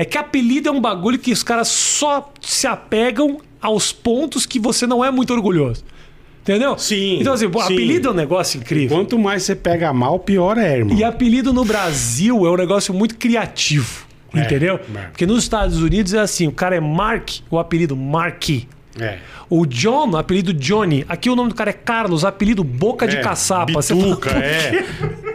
É que apelido é um bagulho que os caras só se apegam aos pontos que você não é muito orgulhoso. Entendeu? Sim, Então, assim, sim. apelido é um negócio incrível. Quanto mais você pega mal, pior é, irmão. E apelido no Brasil é um negócio muito criativo. É, entendeu? é. Porque nos Estados Unidos é assim: o cara é Mark, o apelido Mark. É. O John, apelido Johnny. Aqui o nome do cara é Carlos, apelido Boca de É, Caçapa. Você fala, Bituca, é.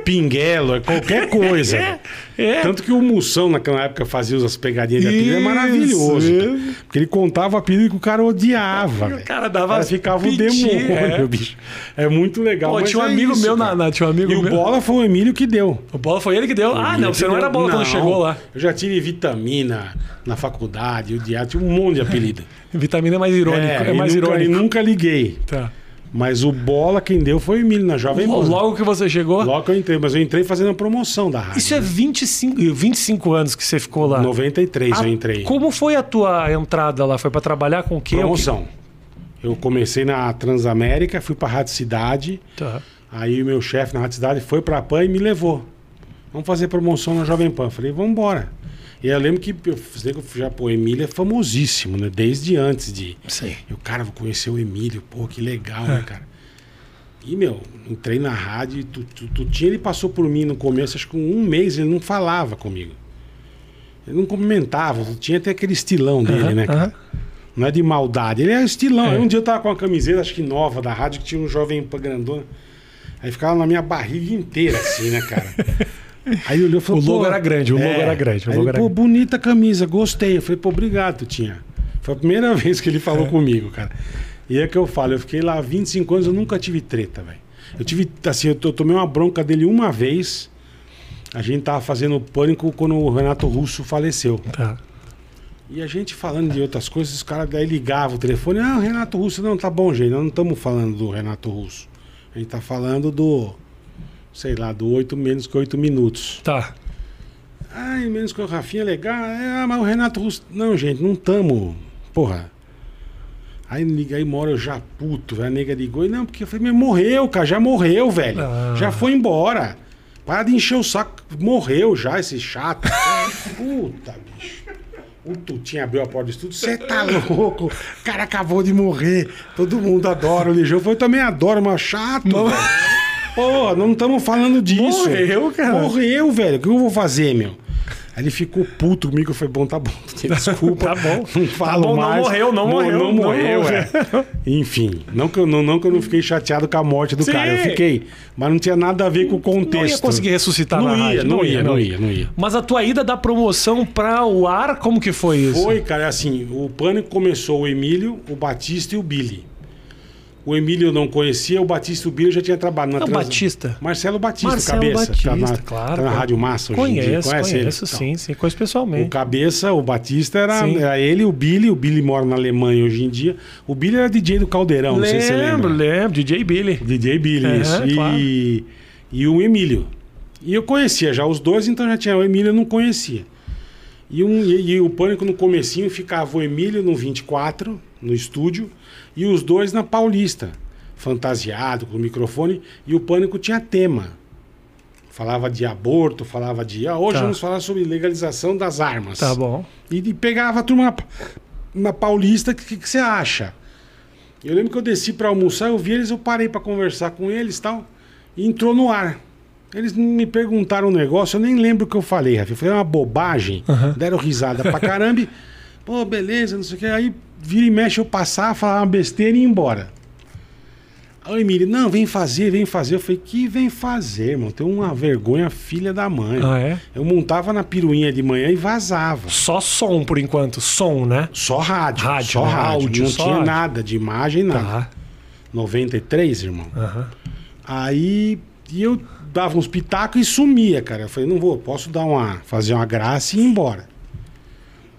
Pinguelo, é qualquer coisa. É, é. Tanto que o Moção, naquela época, fazia as pegadinhas de apelido, é maravilhoso. é. cara. Porque ele contava o apelido que o cara odiava. velho. cara dava O cara ficava o piti, demônio, é. bicho. É muito legal. Pô, tinha um é amigo isso, meu na, na- Tinha um amigo E o meu. bola foi o Emílio que deu. O bola foi ele que deu. Ah, não, você não era bola quando Não. chegou lá. Eu já tive vitamina na faculdade, o diário, tinha um monte de apelido. Vitamina é mais irônico. É, e mais nunca, e irônico. nunca liguei. Tá. Mas o bola quem deu foi o Emílio na Jovem Pan. Logo que você chegou. Logo que eu entrei, mas eu entrei fazendo a promoção da rádio. Isso é 25, 25 anos que você ficou lá. 93 Ah, eu entrei. Como foi a tua entrada lá? Foi pra trabalhar com o quê? Promoção. Eu comecei na Transamérica, fui pra Rádio Cidade. Tá. Aí o meu chefe na Rádio Cidade foi pra PAN e me levou. Vamos fazer promoção na Jovem Pan. Falei, vamos embora. E eu lembro que eu, falei que já, pô, o Emílio é famosíssimo, né? Desde antes de. Sim. E o cara, vou conhecer o Emílio, pô, que legal, É. né, cara? E, meu, entrei na rádio, tu, tu, tu tinha, ele passou por mim no começo, acho que um mês ele não falava comigo. Ele não cumprimentava, tu tinha até aquele estilão dele, né, cara? Não é de maldade, ele é estilão. É. Um dia eu tava com uma camiseta, acho que nova, da rádio, que tinha um jovem grandona. Aí ficava na minha barriga inteira, assim, né, cara? Aí olhou e falou, O logo era grande, o logo era grande, o Aí logo ele, era pô, bonita camisa, gostei. Eu falei, pô, obrigado, tinha. Foi a primeira vez que ele É. falou comigo, cara. E é que eu falo, eu fiquei lá 25 anos, eu nunca tive treta, velho. Eu tive, assim, eu, eu tomei uma bronca dele uma vez. A gente tava fazendo pânico quando o Renato Russo faleceu. Tá. E a gente falando de outras coisas, os caras daí ligavam o telefone. Ah, Renato Russo, não, tá bom, gente. Nós não estamos falando do Renato Russo. A gente tá falando do, sei lá, do 8 menos que 8 minutos. Tá. Ai, menos que o Rafinha é legal. É, ah, mas o Renato Russo. Não, gente, não tamo. Porra. Aí liga aí, uma hora eu já puto, velho. A nega ligou. E não, porque eu falei, mas morreu, cara, já morreu, velho. Ah. Já foi embora. Para de encher o saco. Morreu já, esse chato. Puta, bicho. O Tutinho abriu a porta do estúdio. Você tá louco? O cara acabou de morrer. Todo mundo adora o falei, eu também adoro, mas chato, velho. Porra, não estamos falando disso. Morreu, cara. Morreu, velho. O que eu vou fazer, meu? Aí ele ficou puto comigo. Eu falei, bom, tá bom. Desculpa. Tá bom. Não falo bom, não mais. morreu, não morreu, Não não morreu, morreu. é. Enfim, não que, eu, não, não que eu não fiquei chateado com a morte do Sim. cara. Eu fiquei. Mas não tinha nada a ver com o contexto. Não ia conseguir ressuscitar não na ia, rádio. Não ia, não ia, não ia. Mas a tua ida da promoção pra o ar, como que foi isso? Foi, cara, assim, o Pânico começou o Emílio, o Batista e o Billy. O Emílio eu não conhecia, o Batista e o Billy eu já tinha trabalhado na É o Trans- Batista? Marcelo Batista, Marcelo cabeça. Batista, tá na, claro. Tá na. Rádio Massa hoje em dia. Conheço, Conhece ele? conheço, Então, sim, sim. Conheço O pessoalmente. cabeça, o Batista era, Sim. era ele, o Billy. O Billy mora na Alemanha hoje em dia. O Billy era DJ do Caldeirão, não sei se você Lembro, lembra. lembro. DJ Billy. DJ Billy, É, isso. E, claro. e o Emílio. E eu conhecia já os dois, então já tinha. O Emílio eu não conhecia. E, um, e, e o Pânico no comecinho ficava o Emílio no 24, no estúdio, e os dois na Paulista, fantasiado, com o microfone, e o Pânico tinha tema. Falava de aborto, falava de. Ah, hoje Tá. vamos falar sobre legalização das armas. Tá bom. E, e pegava a turma na, na Paulista, o que, que você acha? Eu lembro que eu desci pra almoçar, eu vi eles, eu parei pra conversar com eles e tal, e entrou no ar. Eles me perguntaram um negócio, eu nem lembro o que eu falei, Rafa. Foi uma bobagem, deram risada pra caramba. e, Pô, beleza, não sei o que. Aí vira e mexe eu passar, falar uma besteira e ir embora. Aí o Emílio, não, vem fazer, vem fazer. Eu falei, que vem fazer, irmão? Tem uma vergonha, filha da mãe. Ah, é? Eu montava na piruinha de manhã e vazava. Só som por enquanto. Som, né? Só rádio. Rádio, só né? rádio. Áudio, não só tinha rádio. nada de imagem, nada. Tá. 93, irmão. Aham. Aí e eu dava uns pitacos e sumia, cara. Eu falei, não vou, posso dar uma, fazer uma graça e ir embora.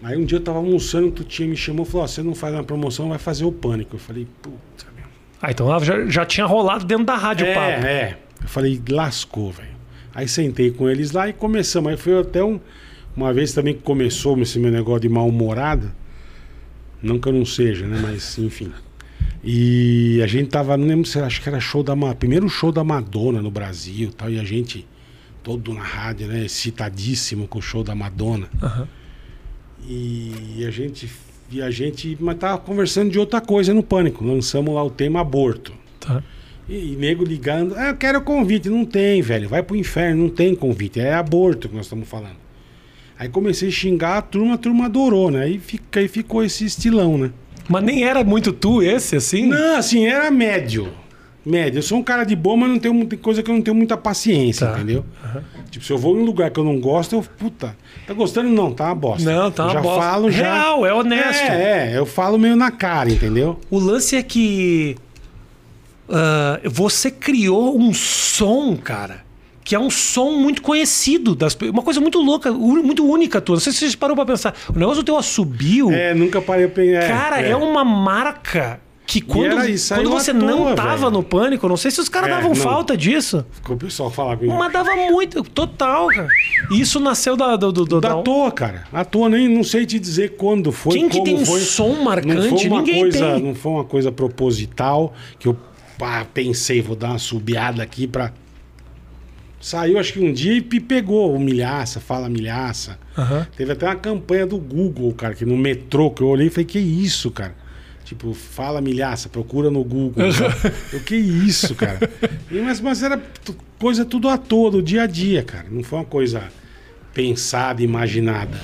Aí um dia eu tava almoçando, tu tinha me chamou e falou: ó, você não faz uma promoção, vai fazer o pânico. Eu falei, puta, meu. Ah, então já, já tinha rolado dentro da rádio É, papo. é. Eu falei, lascou, velho. Aí sentei com eles lá e começamos. Aí foi até um, uma vez também que começou esse meu negócio de mal-humorado. Não que eu não seja, né? Mas, enfim. E a gente tava, não lembro se acho que era show da primeiro show da Madonna no Brasil, e tal, e a gente todo na rádio, né, excitadíssimo com o show da Madonna. Aham. E a gente. E a gente. Mas tava conversando de outra coisa no pânico. Lançamos lá o tema aborto. Tá. E, e nego ligando. Ah, eu quero convite. Não tem, velho. Vai pro inferno, não tem convite. É aborto que nós estamos falando. Aí comecei a xingar a turma, a turma adorou, né? Aí, fica, aí ficou esse estilão, né? Mas nem era muito tu esse, assim? Não, assim, era médio. Médio. Eu sou um cara de boa, mas não tenho muita coisa que eu não tenho muita paciência, Tá. entendeu? Tipo, se eu vou em um lugar que eu não gosto, eu. Puta. Tá gostando? Não, tá uma bosta. Não, tá uma já bosta. falo já. Real, é honesto. É, é, eu falo meio na cara, entendeu? O lance é que ah, você criou um som, cara, que é um som muito conhecido das uma coisa muito louca, muito única tua. Não sei se você parou pra pensar. O negócio do teu assobio, É, nunca parei pra pensar. cara, é. uma marca que quando, isso, quando você à não toa, tava velho. no pânico, não sei se os caras É, davam não. falta disso. Ficou o pessoal falar comigo. Mas dava muito, total, cara. E Isso nasceu da, do, do, do- Da da- toa, cara. À toa, nem não sei te dizer quando foi. Quem que tem um foi. som marcante? Ninguém coisa, tem. Não foi uma coisa proposital que eu pá, pensei, vou dar uma subiada aqui pra. Saiu acho que um dia e pegou o milhaça, fala milhaça. Aham. Teve até uma campanha do Google, cara, que no metrô que eu olhei e falei, que isso, cara? Tipo, fala milhaça, procura no Google. eu, que isso, cara? E, mas, mas era coisa tudo à toa, do dia a dia, cara. Não foi uma coisa pensada, imaginada.